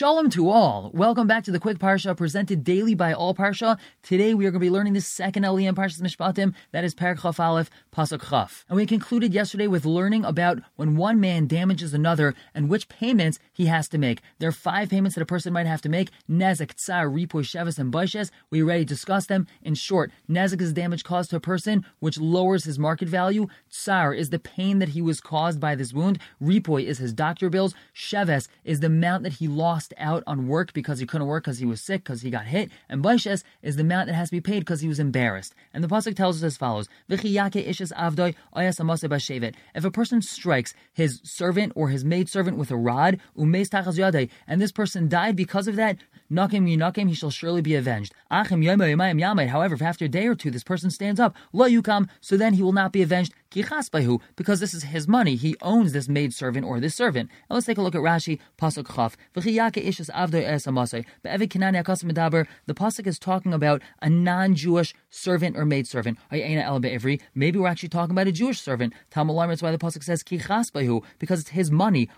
Shalom to all. Welcome back to the Quick Parsha presented daily by All Parsha. Today we are going to be learning the second Aliyah in Parshas Mishpatim, that is Parak Chaf Aleph, Pasuk Chaf. And we concluded yesterday with learning about when one man damages another and which payments he has to make. There are five payments that a person might have to make. Nezek, Tsar, Ripoy, Shevis, and Baishes. We already discussed them. In short, Nezek is damage caused to a person which lowers his market value. Tsar is the pain that he was caused by this wound. Ripoy is his doctor bills. Sheves is the amount that he lost out on work because he couldn't work because he was sick, because he got hit. And Baishes is the amount that has to be paid because he was embarrassed. And the Pasuk tells us as follows If a person strikes his servant or his maidservant with a rod, and this person died because of that, Nakim Yunakim, he shall surely be avenged. Achim However, if after a day or two this person stands up, Lo Yukam, so then he will not be avenged. Because this is his money, he owns this maid servant or this servant. And let's take a look at Rashi, Pasuk Chaf. The Pasuk is talking about a non Jewish servant or maid servant. Maybe we're actually talking about a Jewish servant. That's why the Pasuk says because it's his money.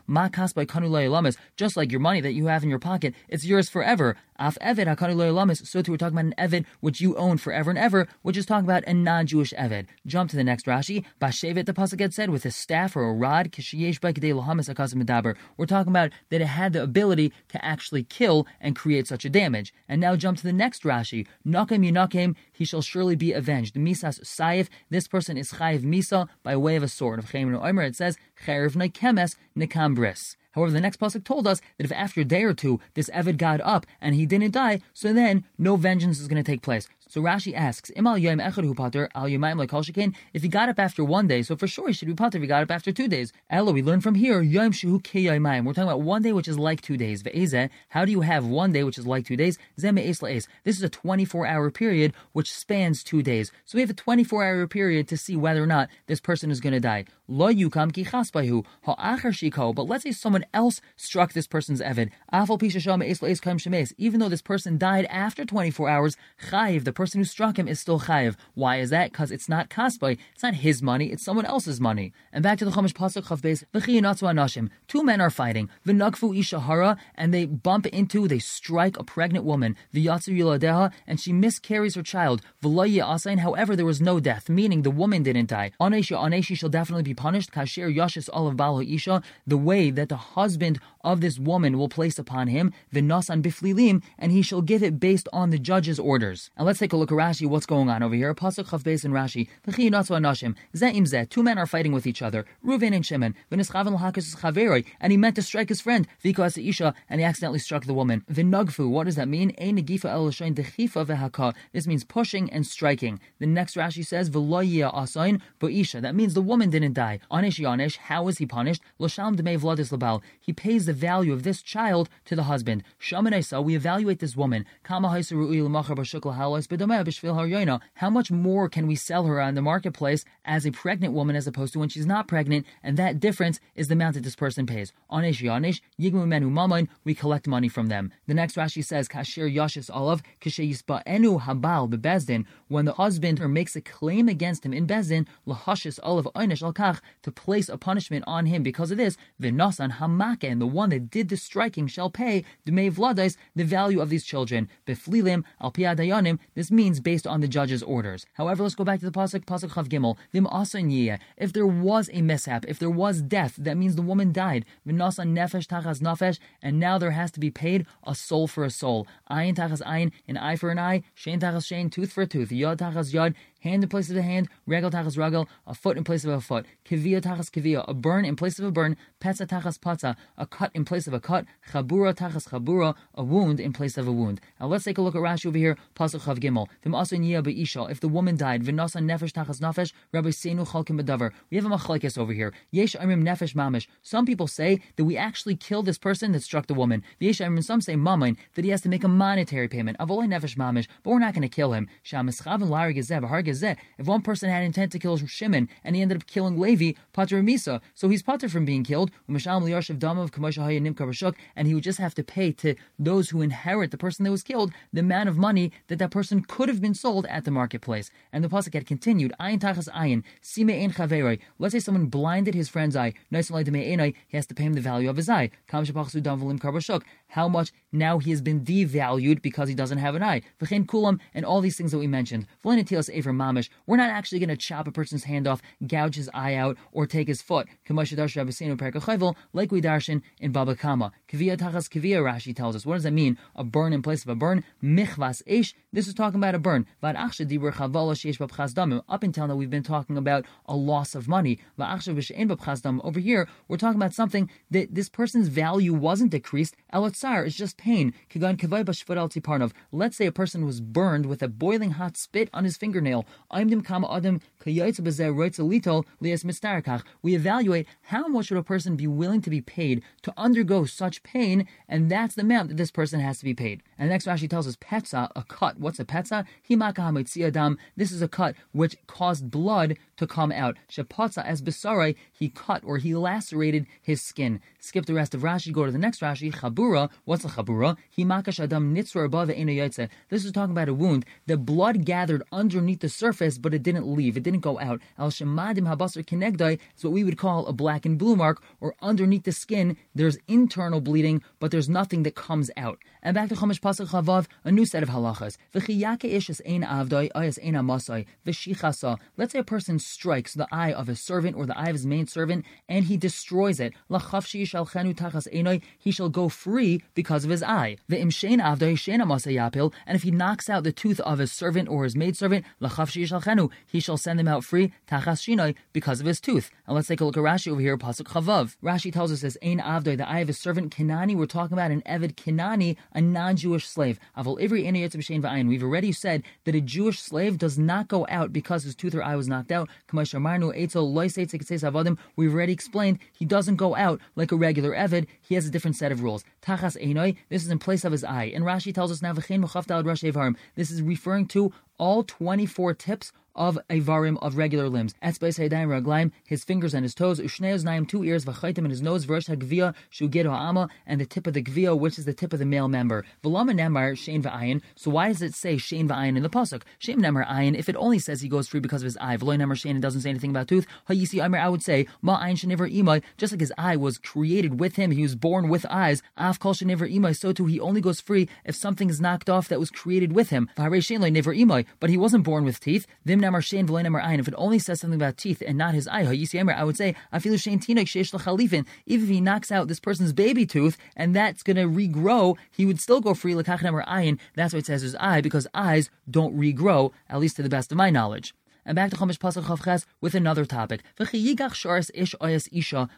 Just like your money that you have in your pocket, it's yours forever forever. Af Lamis. So too, we're talking about an Eved which you own forever and ever, which is talking about a non-Jewish Eved. Jump to the next Rashi. Bashevet, the pasuk had said, with a staff or a rod. We're talking about that it had the ability to actually kill and create such a damage. And now jump to the next Rashi. Nakim Yunakim, he shall surely be avenged. Misas Saif, this person is Chayiv Misa by way of a sword. Of Chayim Omer, it says, Chayiv Nekemes Nekambris. However, the next pasuk told us that if after a day or two this Evid got up and he didn't die, so then no vengeance is going to take place. So Rashi asks, If he got up after one day, so for sure he should be Pater if he got up after two days. Elo, we learn from here. We're talking about one day which is like two days. How do you have one day which is like two days? This is a 24 hour period which spans two days. So we have a 24 hour period to see whether or not this person is going to die. But let's say someone else struck this person's Evid. Even though this person died after 24 hours, the person who struck him is still chayiv. Why is that? Because it's not kasbay. It's not his money. It's someone else's money. And back to the Chumash pasuk chav beis. anashim. Two men are fighting. V'nagfu ishahara, and they bump into, they strike a pregnant woman. V'yatzu yiladeha, and she miscarries her child. V'loye asain. However, there was no death, meaning the woman didn't die. Aneshi aneshi shall definitely be punished. Kasher yashis olav bal isha. The way that the husband of this woman will place upon him v'nasan biflilim, and he shall give it based on the judge's orders. And let's take take a look at Rashi, what's going on over here. Pasuk Chav and Rashi. Two men are fighting with each other. Reuven and Shimon. And he meant to strike his friend. Viko Isha, and he accidentally struck the woman. Vinugfu. What does that mean? This means pushing and striking. The next Rashi says Veloyia Asain Isha. That means the woman didn't die. Anish Yanish. How is he punished? Lasham Dmei Vladis Labal. He pays the value of this child to the husband. Shamanesa. We evaluate this woman. Kama how much more can we sell her on the marketplace as a pregnant woman as opposed to when she's not pregnant? And that difference is the amount that this person pays. Anish Yanish, Yigmu Menu Mamain, we collect money from them. The next Rashi says, Kashir Yashis Olav, Enu Habal Bebezdin, when the husband makes a claim against him in Bezdin, Lahashis Olav Einish Al to place a punishment on him because of this, Vinasan Hamake, and the one that did the striking shall pay, Dmei Vladais, the value of these children. Beflilim, Alpiadayanim, this means based on the judge's orders. However, let's go back to the pasuk, pasuk chav gimel. Vim If there was a mishap, if there was death, that means the woman died. V'nasan nefesh tachas nefesh, and now there has to be paid a soul for a soul. Ayin tachas ayin, an eye for an eye. Shein tachas shein, tooth for a tooth. Yod tachas yod, hand in place of a hand, regal tachas regal, a foot in place of a foot, kivia tachas kivia, a burn in place of a burn, petza tachas patza, a cut in place of a cut, chabura tachas chabura, a wound in place of a wound. Now let's take a look at Rashi over here, pasuk chav gimel. If the woman died, v'nasa nefesh tachas nefesh, Rabbi Seinu chalkim bedavar. We have a machlekes over here. Yesh amrim nefesh mamish. Some people say that we actually killed this person that struck the woman. Yesh amrim, some say mamain, that he has to make a monetary payment. Avolay nefesh mamish, but we're not going to kill him. Shamischav and if one person had intent to kill Shimon and he ended up killing Levi, Pater Misa, so he's Pater from being killed, and he would just have to pay to those who inherit the person that was killed the amount of money that that person could have been sold at the marketplace. And the pasuk had continued, Ayin tachas ayin, sime ein chaveroi. Let's say someone blinded his friend's eye, he has to pay him the value of his eye. How much now he has been devalued because he doesn't have an eye. V'chein kulam, and all these things that we mentioned. We're not actually going to chop a person's hand off, gouge his eye out, or take his foot. Like we darshan in Baba Kama. Kavia tachas kavia, Rashi tells us. What does that mean? A burn in place of a burn. Michvas. This is talking about a burn. Up until now, we've been talking about a loss of money. Over here, we're talking about something that this person's value wasn't decreased. Elotzar is just pain. Let's say a person was burned with a boiling hot spit on his fingernail. We evaluate how much would a person be willing to be paid to undergo such pain, and that's the amount that this person has to be paid. And the next Rashi tells us petza, a cut. What's a petza? Himaka This is a cut which caused blood to come out. Shepatza as besarai, he cut or he lacerated his skin. Skip the rest of Rashi, go to the next Rashi. Chabura, what's a chabura? Himakash adam nitzur above This is talking about a wound. The blood gathered underneath the surface, but it didn't leave. It didn't go out. Al shemadim habasar kinegdai is what we would call a black and blue mark, or underneath the skin, there's internal bleeding, but there's nothing that comes out. And back to Chumash Pasuk Chavav, a new set of halachas. V'chiyake ishes ein avdoi, ayas ein amasai, v'shichasa. Let's say a person strikes the eye of a servant or the eye of his main servant, and he destroys it. He shall go free because of his eye. And if he knocks out the tooth of his servant or his maid servant, he shall send them out free tachas shinoi, because of his tooth. And let's take a look at Rashi over here, Pasuk Chavav. Rashi tells us as Ein Avdoi, the eye of his servant Kinani. We're talking about an Evid Kinani, a non-Jewish slave. We've already said that a Jewish slave does not go out because his tooth or eye was knocked out. We've already explained he doesn't go out like a regular Evid. He has a different set of rules. This is in place of his eye. And Rashi tells us now, this is referring to all 24 tips of a avarim of regular limbs. Etzbeis Haydayim Raglaim, his fingers and his toes, Ushneos Naim, two ears, Vachaitim in his nose, Versh HaGvia, Shugid Ha'ama, and the tip of the Gvia, which is the tip of the male member. V'lama Nemar, Shein V'ayin, so why does it say Shein V'ayin in the Pasuk? Shein Nemar Ayin, if it only says he goes free because of his eye, V'loy Nemar Shein, it doesn't say anything about tooth, Hayisi Amir, I would say, Ma Ayin Sheniver Imai, just like his eye was created with him, he was born with eyes, Af Kol Sheniver Imai, so too he only goes free if something is knocked off that was created with him. V'harei Shein Loy Never Imai, but he wasn't born with teeth. If it only says something about teeth and not his eye, I would say even if he knocks out this person's baby tooth and that's going to regrow, he would still go free. That's why it says his eye because eyes don't regrow, at least to the best of my knowledge. And back to Chumash Pasuk Chavches with another topic. ish isha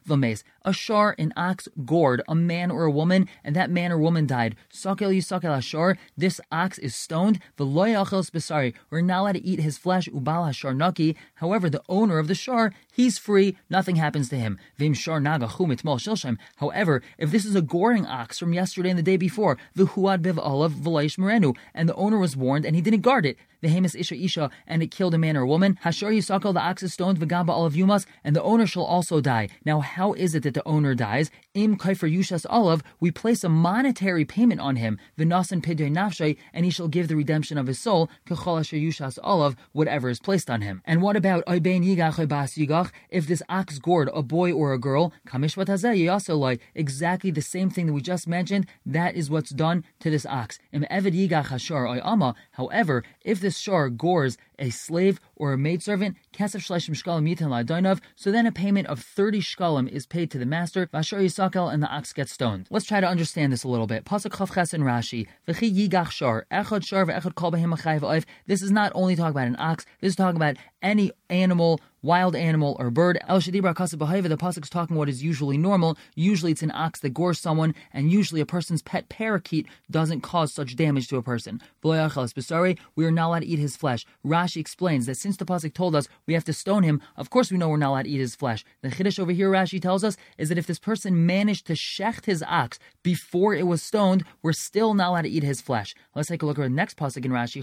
A shar, an ox, gored a man or a woman, and that man or woman died. Sakel yisakel ashar. This ox is stoned. V'loyachels besari. We're not allowed to eat his flesh. Ubal hashar naki. However, the owner of the shar, he's free. Nothing happens to him. Vim shar naga chumitmol shilshem. However, if this is a goring ox from yesterday and the day before, v'huad biv olav v'loish merenu, and the owner was warned and he didn't guard it, v'hemis isha isha, and it killed a man or a woman, hashar yisakal, the ox is stoned, v'gamba olav yumas, and the owner shall also die. Now, how is it that the owner dies? Im kaifer yushas olav, we place a monetary payment on him, v'nasan pidei nafshay, and he shall give the redemption of his soul, kachol asher yushas olav, whatever is placed on him. And what about oibein yigach bas yigach? If this ox gored a boy or a girl, kamishvat hazeh exactly the same thing that we just mentioned, that is what's done to this ox. Im eved yigach hashar ama. However, if this shar gores a slave or a maidservant, kesef shleshim shkalim yitin la'adainav, so then a payment of 30 shkalim is paid to the master, vashar yisakel, and the ox gets stoned. Let's try to understand this a little bit. Pasuk Chavches and Rashi, v'chi yigach echad v'echad kol This is not only talking about an ox, this is talking about any animal wild animal or bird. El Shadibra Kasabahaiva, the is talking what is usually normal. Usually it's an ox that gores someone, and usually a person's pet parakeet doesn't cause such damage to a person. We are not allowed to eat his flesh. Rashi explains that since the Pasuk told us we have to stone him, of course we know we're not allowed to eat his flesh. The Chiddush over here, Rashi tells us, is that if this person managed to shecht his ox before it was stoned, we're still not allowed to eat his flesh. Let's take a look at the next Pasuk in Rashi,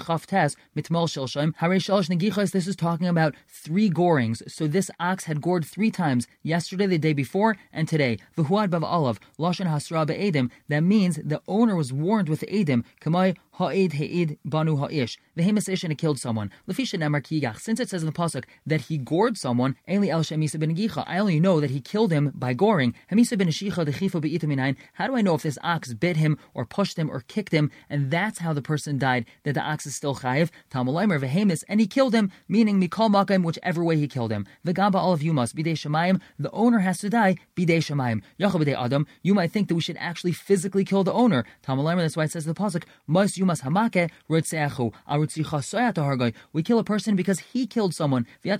this is talking about three gorings so this ox had gored three times, yesterday, the day before, and today. V'huad bav olav, hasra be'edim. That means the owner was warned with edim. Kamai ha'id ha'id banu ha'ish. Vehemis ish and killed someone. Lefisha nemar kigach. Since it says in the pasuk that he gored someone, Eli el shemisa ben I only know that he killed him by goring. Ben Ashicha the How do I know if this ox bit him or pushed him or kicked him, and that's how the person died? That the ox is still chayiv. Talmulaymer vehemis, and he killed him, meaning mikol makam, whichever way he killed him. Vegamba all of you must bidei shemayim. The owner has to die bidei shemayim. Yachabidei adam. You might think that we should actually physically kill the owner. Talmulaymer. That's why it says in the pasuk rutzeachu arutzicha We kill a person because he killed someone. But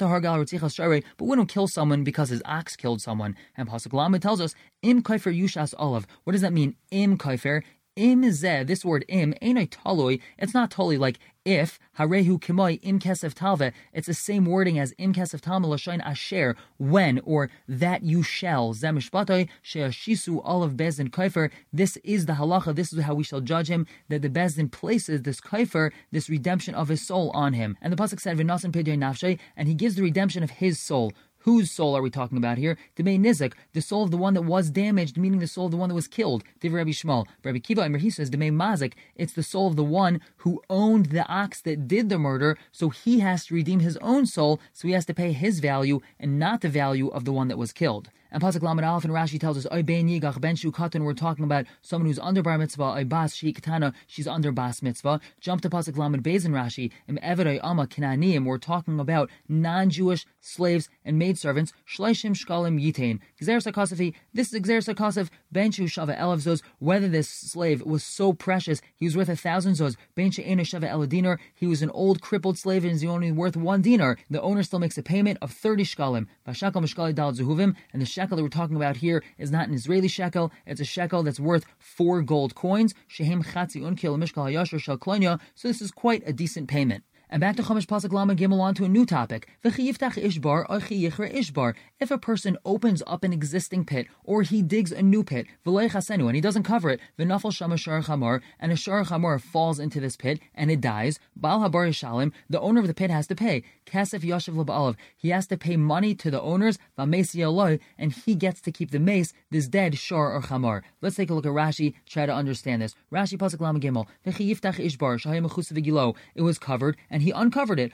we don't kill someone because his ox killed someone. And pasuk lamed tells us im kaifer yushas olav. What does that mean? Im kaifer Im zeh, this word im, ain't taloi, it's not totally like if, harehu kimoi im kesef talve, it's the same wording as im kesef talme lashain asher, when, or that you shall, zemishbatoi, sheashisu olav bezin kaifer, this is the halacha, this is how we shall judge him, that the bezin places this kaifer, this redemption of his soul on him. And the pasuk said, v'nasan nafshay, and he gives the redemption of his soul. Whose soul are we talking about here? The main Nizak, the soul of the one that was damaged, meaning the soul of the one that was killed. Div Rabbi Yishmael. Rabbi Kiva Imer, he says, the main Mazik, it's the soul of the one who owned the ox that did the murder, so he has to redeem his own soul, so he has to pay his value and not the value of the one that was killed. And Pasuk Lamed Aleph and Rashi tells us, Oy ben yigach ben shu katan, we're talking about someone who's under bar mitzvah, Oy bas shi katana, she's under bas mitzvah. Jump to Pasuk Lamed Bez and Rashi, Im everay ama kinanim, we're talking about non-Jewish slaves and maidservants, shleishim shkalim yitain. Gzer sakasafi, this is Gzer sakasaf, ben shu shava elav zos, whether this slave was so precious, he was worth a thousand zos, ben she'ena shava eladinar, he was an old crippled slave and is only worth one dinar, the owner still makes a payment of 30 shkalim, vashakal mishkali dal zuhuvim, and the shekel that we're talking about here is not an Israeli shekel. It's a shekel that's worth four gold coins. Shehem chatzi unkil mishkal shel So this is quite a decent payment. And back to Chumash Pasuk Lama Gimel on to a new topic. ishbar ishbar. If a person opens up an existing pit or he digs a new pit, and he doesn't cover it, v'nafal shama shar chamar, and a shar chamar falls into this pit and it dies, yishalim, the owner of the pit has to pay. Kasef yashav l'ba'alav, he has to pay money to the owners, v'mesi and he gets to keep the mace, this dead shar or chamar. Let's take a look at Rashi, try to understand this. Rashi Pasuk Lama Gimel. ishbar, it was covered, and he uncovered it,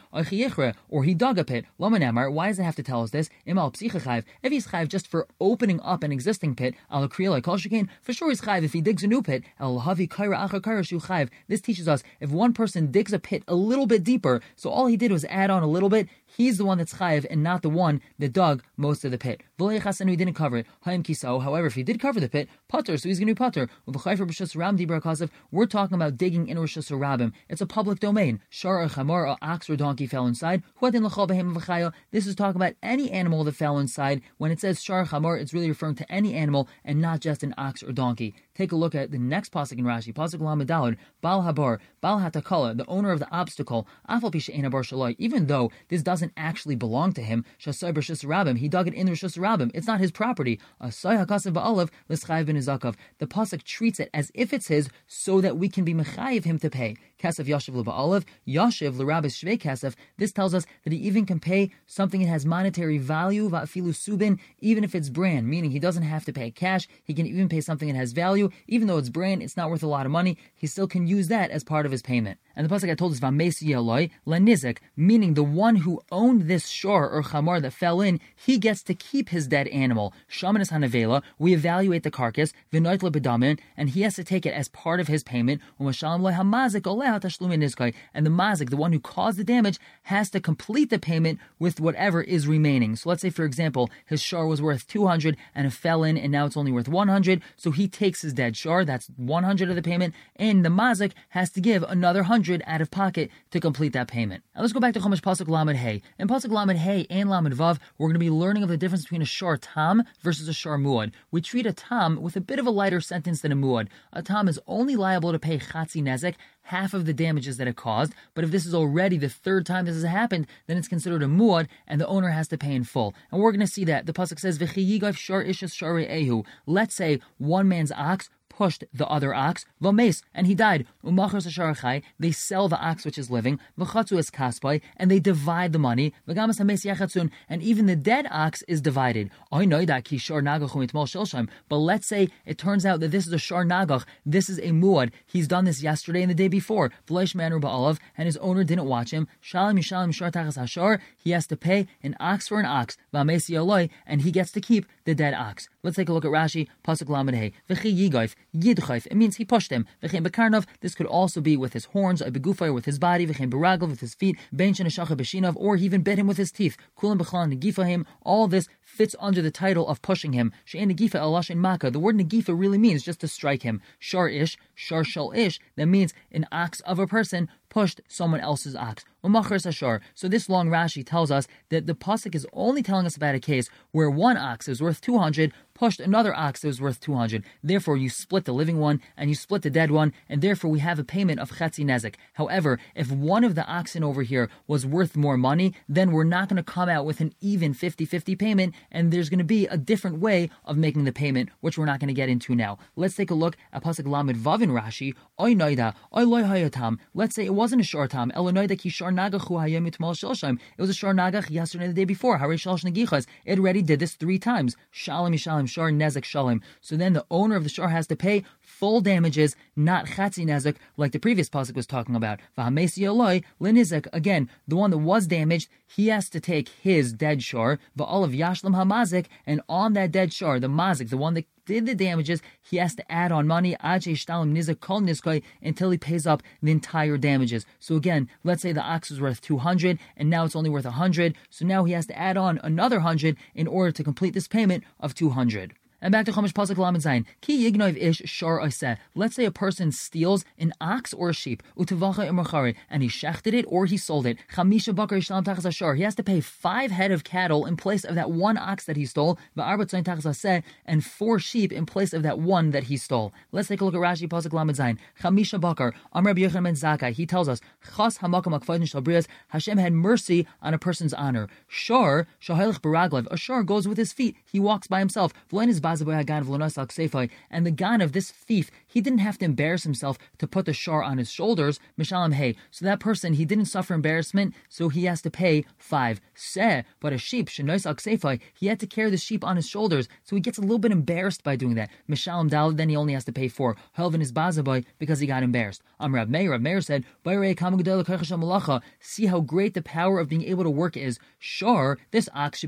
or he dug a pit. Why does it have to tell us this? Imal If he's chayv just for opening up an existing pit, al kriya kol for sure he's chayv if he digs a new pit. El havi kaira acha kaira shu chayv. This teaches us if one person digs a pit a little bit deeper, so all he did was add on a little bit, he's the one that's chayiv and not the one that dug most of the pit. and he didn't cover it. However, if he did cover the pit, putter, so he's going to be putter. We're talking about digging in Reshus Harabim. It's a public domain. Shar or chamor, or ox or donkey fell inside. This is talking about any animal that fell inside. When it says shar chamor, it's really referring to any animal and not just an ox or donkey. Take a look at the next pasuk in Rashi, pasuk Lamed Bal Habar, Bal Hatakala, the owner of the obstacle, Afal Pisha Bar Shalai, even though this doesn't actually belong to him, he dug it in Rishus Rabim, it's not his property. The pasuk treats it as if it's his, so that we can be mechayiv him to pay. Kesef Yashiv L'Ba'alav, Yashiv L'Rabis Shvei Kesef. This tells us that he even can pay something that has monetary value, Va'afilu Subin, even if it's brand, meaning he doesn't have to pay cash, he can even pay something that has value, even though it's brand, it's not worth a lot of money, he still can use that as part of his payment. And the pasuk I told us v'amesi eloi lenizik, meaning the one who owned this shore or chamar that fell in, he gets to keep his dead animal. Shamanis hanavela, we evaluate the carcass, v'noit lebedamin, and he has to take it as part of his payment. And the mazik, the one who caused the damage, has to complete the payment with whatever is remaining. So let's say, for example, his shore was worth 200 and it fell in, and now it's only worth 100. So he takes his dead shore, that's 100 of the payment, and the mazik has to give another 100 100 out of pocket to complete that payment. Now let's go back to Chumash Pasuk Lamed Hey. In Pasuk Lamed Hey and Lamed Vav, we're going to be learning of the difference between a Shar Tam versus a Shar Muad. We treat a Tam with a bit of a lighter sentence than a Muad. A Tam is only liable to pay Chatzi Nezek, half of the damages that it caused, but if this is already the third time this has happened, then it's considered a Muad and the owner has to pay in full. And we're going to see that. The Pasuk says, Shar Ishas Share Ehu. Let's say one man's ox pushed the other ox, v'mes, and he died. Umachar they sell the ox which is living, v'chatzu es kaspai, and they divide the money, v'gamas hames yachatzun, and even the dead ox is divided. But let's say it turns out that this is a shar nagach, this is a muad. He's done this yesterday and the day before. V'leish manu ba'alav, and his owner didn't watch him. Shalim yishalim shar hashar, he has to pay an ox for an ox, v'amesi aloi, and he gets to keep the dead ox. Let's take a look at Rashi, Pasuk Lamed V'chi yigoif, yidchayf, it means he pushed him. V'chem bekarnov, this could also be with his horns, a begufay with his body, v'chem beragel with his feet, ben shenashacha b'shinov, or he even bit him with his teeth. Kulam b'chlan negifahim, all this fits under the title of pushing him. She'en maka. The word negifa really means just to strike him. Shar ish, shar shal ish, that means an ox of a person pushed someone else's ox. So this long Rashi tells us that the pasuk is only telling us about a case where one ox is worth 200, pushed another ox that was worth 200. Therefore, you split the living one and you split the dead one, and therefore we have a payment of chetzi nezek. However, if one of the oxen over here was worth more money, then we're not going to come out with an even 50-50 payment, and there's going to be a different way of making the payment, which we're not going to get into now. Let's take a look at pasuk lamed vav in Rashi. Oy noida, oy loy. Let's say it wasn't a short time. El ki shar hayom it was a shar nagach yesterday the day before. Hare nagichas. It already did this three times. Shalom yishalom shar nezek shalim. So then the owner of the shar has to pay full damages, not chatzi nezek, like the previous pasuk was talking about. V'hamesi yoloi linizek. Again, the one that was damaged, he has to take his dead shar, of yashlam hamazik, and on that dead shar, the mazik, the one that did the damages, he has to add on money until he pays up the entire damages. So again, let's say the ox was worth 200 and now it's only worth 100. So now he has to add on another 100 in order to complete this payment of 200. And back to Chumash Pasuk Lamed Zayin. Ki yignov ish shar oseh. Let's say a person steals an ox or a sheep, utavacha imrachari, and he shechted it or he sold it. Chamisha bakar yishlam tachas ashar. He has to pay five head of cattle in place of that one ox that he stole, va'arbat zayin tachas aseh, and four sheep in place of that one that he stole. Let's take a look at Rashi Pasuk Lamed Zayin. Chamisha bakar. Amr Yochanan ben Zakkai. He tells us, Chas hamakam akfadin shalbrias. Hashem had mercy on a person's honor. Shar shahelich baraglev. A shar goes with his feet. He walks by himself. V'lein is and the Ganav, this thief, he didn't have to embarrass himself to put the shar on his shoulders, Mishalam Hey. So that person, he didn't suffer embarrassment, so he has to pay five. Se, but a sheep, Shanois Al he had to carry the sheep on his shoulders, so he gets a little bit embarrassed by doing that. Mishalam Dal, then he only has to pay four. Helvin is Bazaboy because he got embarrassed. Am Rab Meir, Rab Meir said, See how great the power of being able to work is. Shar, this ox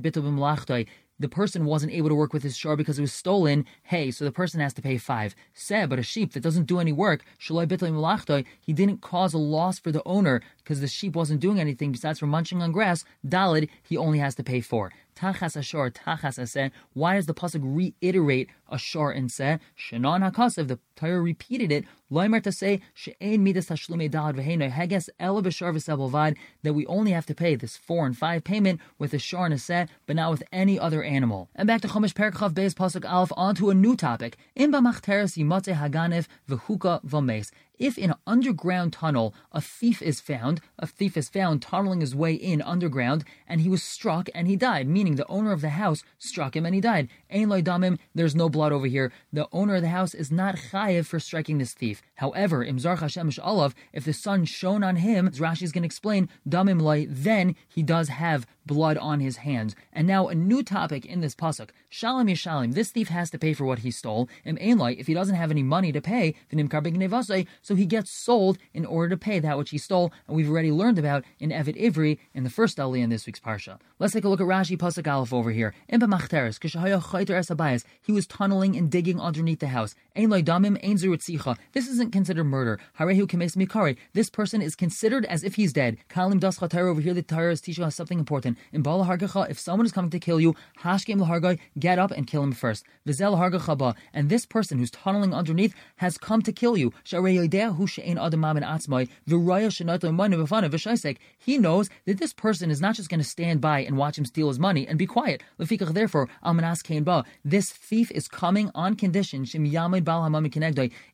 the person wasn't able to work with his shar because it was stolen, hey, so the person has to pay five. Se, but a sheep that doesn't do any work, he didn't cause a loss for the owner because the sheep wasn't doing anything besides for munching on grass. Dalid, he only has to pay four. Tachas ashar, tachas aseh. Why does the pasuk reiterate ashar and seh? Shenan hakasav. The Torah repeated it. Loimer to say she'ein midas tashlume dalad v'heino heges ela b'shar v'sebelvad. That we only have to pay this four and five payment with a shar and a but not with any other animal. And back to Chumash Perkav Beis pasuk Aleph onto a new topic. In b'machteres yimate haganef v'huka v'mes if in an underground tunnel a thief is found, a thief is found tunneling his way in underground, and he was struck and he died, meaning the owner of the house struck him and he died. Ein damim, there's no blood over here. The owner of the house is not chayiv for striking this thief. However, imzar Hashem olav, if the sun shone on him, as Rashi is going to explain, damim loy, then he does have blood on his hands. And now a new topic in this pasuk. Shalom yishalim. This thief has to pay for what he stole. And if he doesn't have any money to pay, so he gets sold in order to pay that which he stole. And we've already learned about in Evit Ivri in the first Ali in this week's parsha. Let's take a look at Rashi pasuk Aleph over here. He was tunneling and digging underneath the house. This isn't considered murder. This person is considered as if he's dead. Kalim das over here. The Torah is teaching us something important. In Bala Hargacha, if someone is coming to kill you, Hashkim Lahargai, get up and kill him first. Vizel Hargachaba, and this person who's tunneling underneath has come to kill you. He knows that this person is not just going to stand by and watch him steal his money and be quiet. Therefore, this thief is coming on condition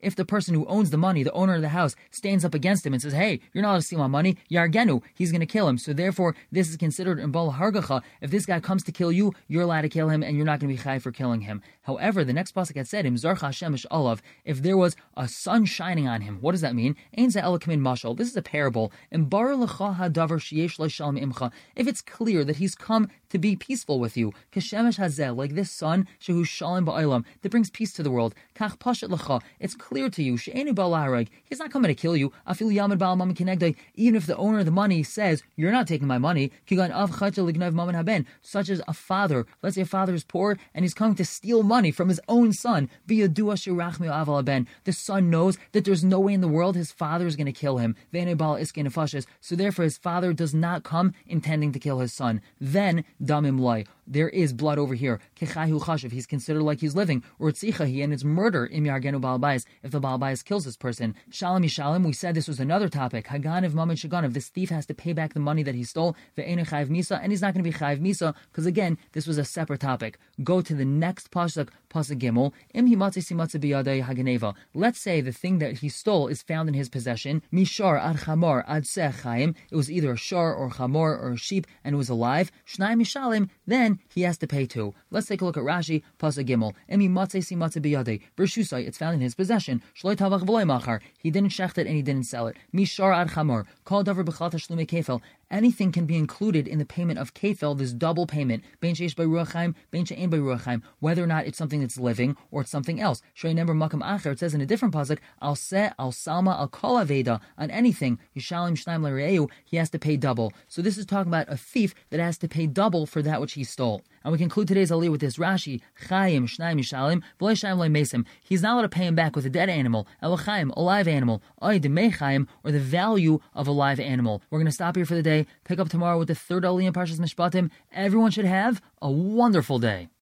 if the person who owns the money, the owner of the house, stands up against him and says, Hey, you're not allowed to steal my money, Yargenu, he's going to kill him. So therefore, this is considered in Bal Hargacha. If this guy comes to kill you, you're allowed to kill him and you're not going to be chai for killing him. However, the next pasuk had said, if there was a sun shining on him, what does that mean? This is a parable. If it's clear that he's come to be peaceful with you, Keshemesh Hazel, like this sun, Shehu Shalim Ba'ilam, that brings peace to the world. Kach Pashat it's clear to you, She'enu Balaharag, he's not coming to kill you. Afil Yamad Baal Mamin Kinegdai, even if the owner of the money says, You're not taking my money, Kigan Av Lignav Mamin Haben, such as a father, let's say a father is poor and he's coming to steal money from his own son, via Dua Shirachmi Aval. The son knows that there's no way in the world his father is going to kill him. So therefore his father does not come intending to kill his son. Then damim loy there is blood over here. Kechayu chashiv, he's considered like he's living. Or tzichahi, and it's murder if the balbais kills this person. Shalom yishalom, we said this was another topic. Haganav mamid shaganav, this thief has to pay back the money that he stole. Ve'enu chayiv misa, and he's not going to be chayiv misa because again, this was a separate topic. Go to the next pasuk, pasuk gimel. Im himatzi simatzi biyadei haganeva. Let's say the thing that he stole is found in his possession. Mishar ad chamor ad chayim. It was either a shar or chamor or a sheep, and it was alive. Shnai mishalim. Then he has to pay too. Let's take a look at Rashi, Pasa Gimel. Emi matze si matze biyade. Bershusai, it's found in his possession. Shloi tavach v'loy machar. He didn't shecht it and he didn't sell it. Mishar ad chamor. Kol davar b'chat shlume kefel anything can be included in the payment of kefil, this double payment, ben sheish by ruachaim, ben by whether or not it's something that's living or it's something else. number makam acher, it says in a different pasuk, al se, al salma, al kol aveda, on anything, yishalim shnaim l're'eu, he has to pay double. So this is talking about a thief that has to pay double for that which he stole. And we conclude today's aliyah with this Rashi, chayim shnaim yishalim, v'loy shnaim mesim. He's not allowed to pay him back with a dead animal, elachayim, a live animal, oy or the value of a live animal. We're going to stop here for the day pick up tomorrow with the third Aliyah in Parshas Mishpatim. Everyone should have a wonderful day.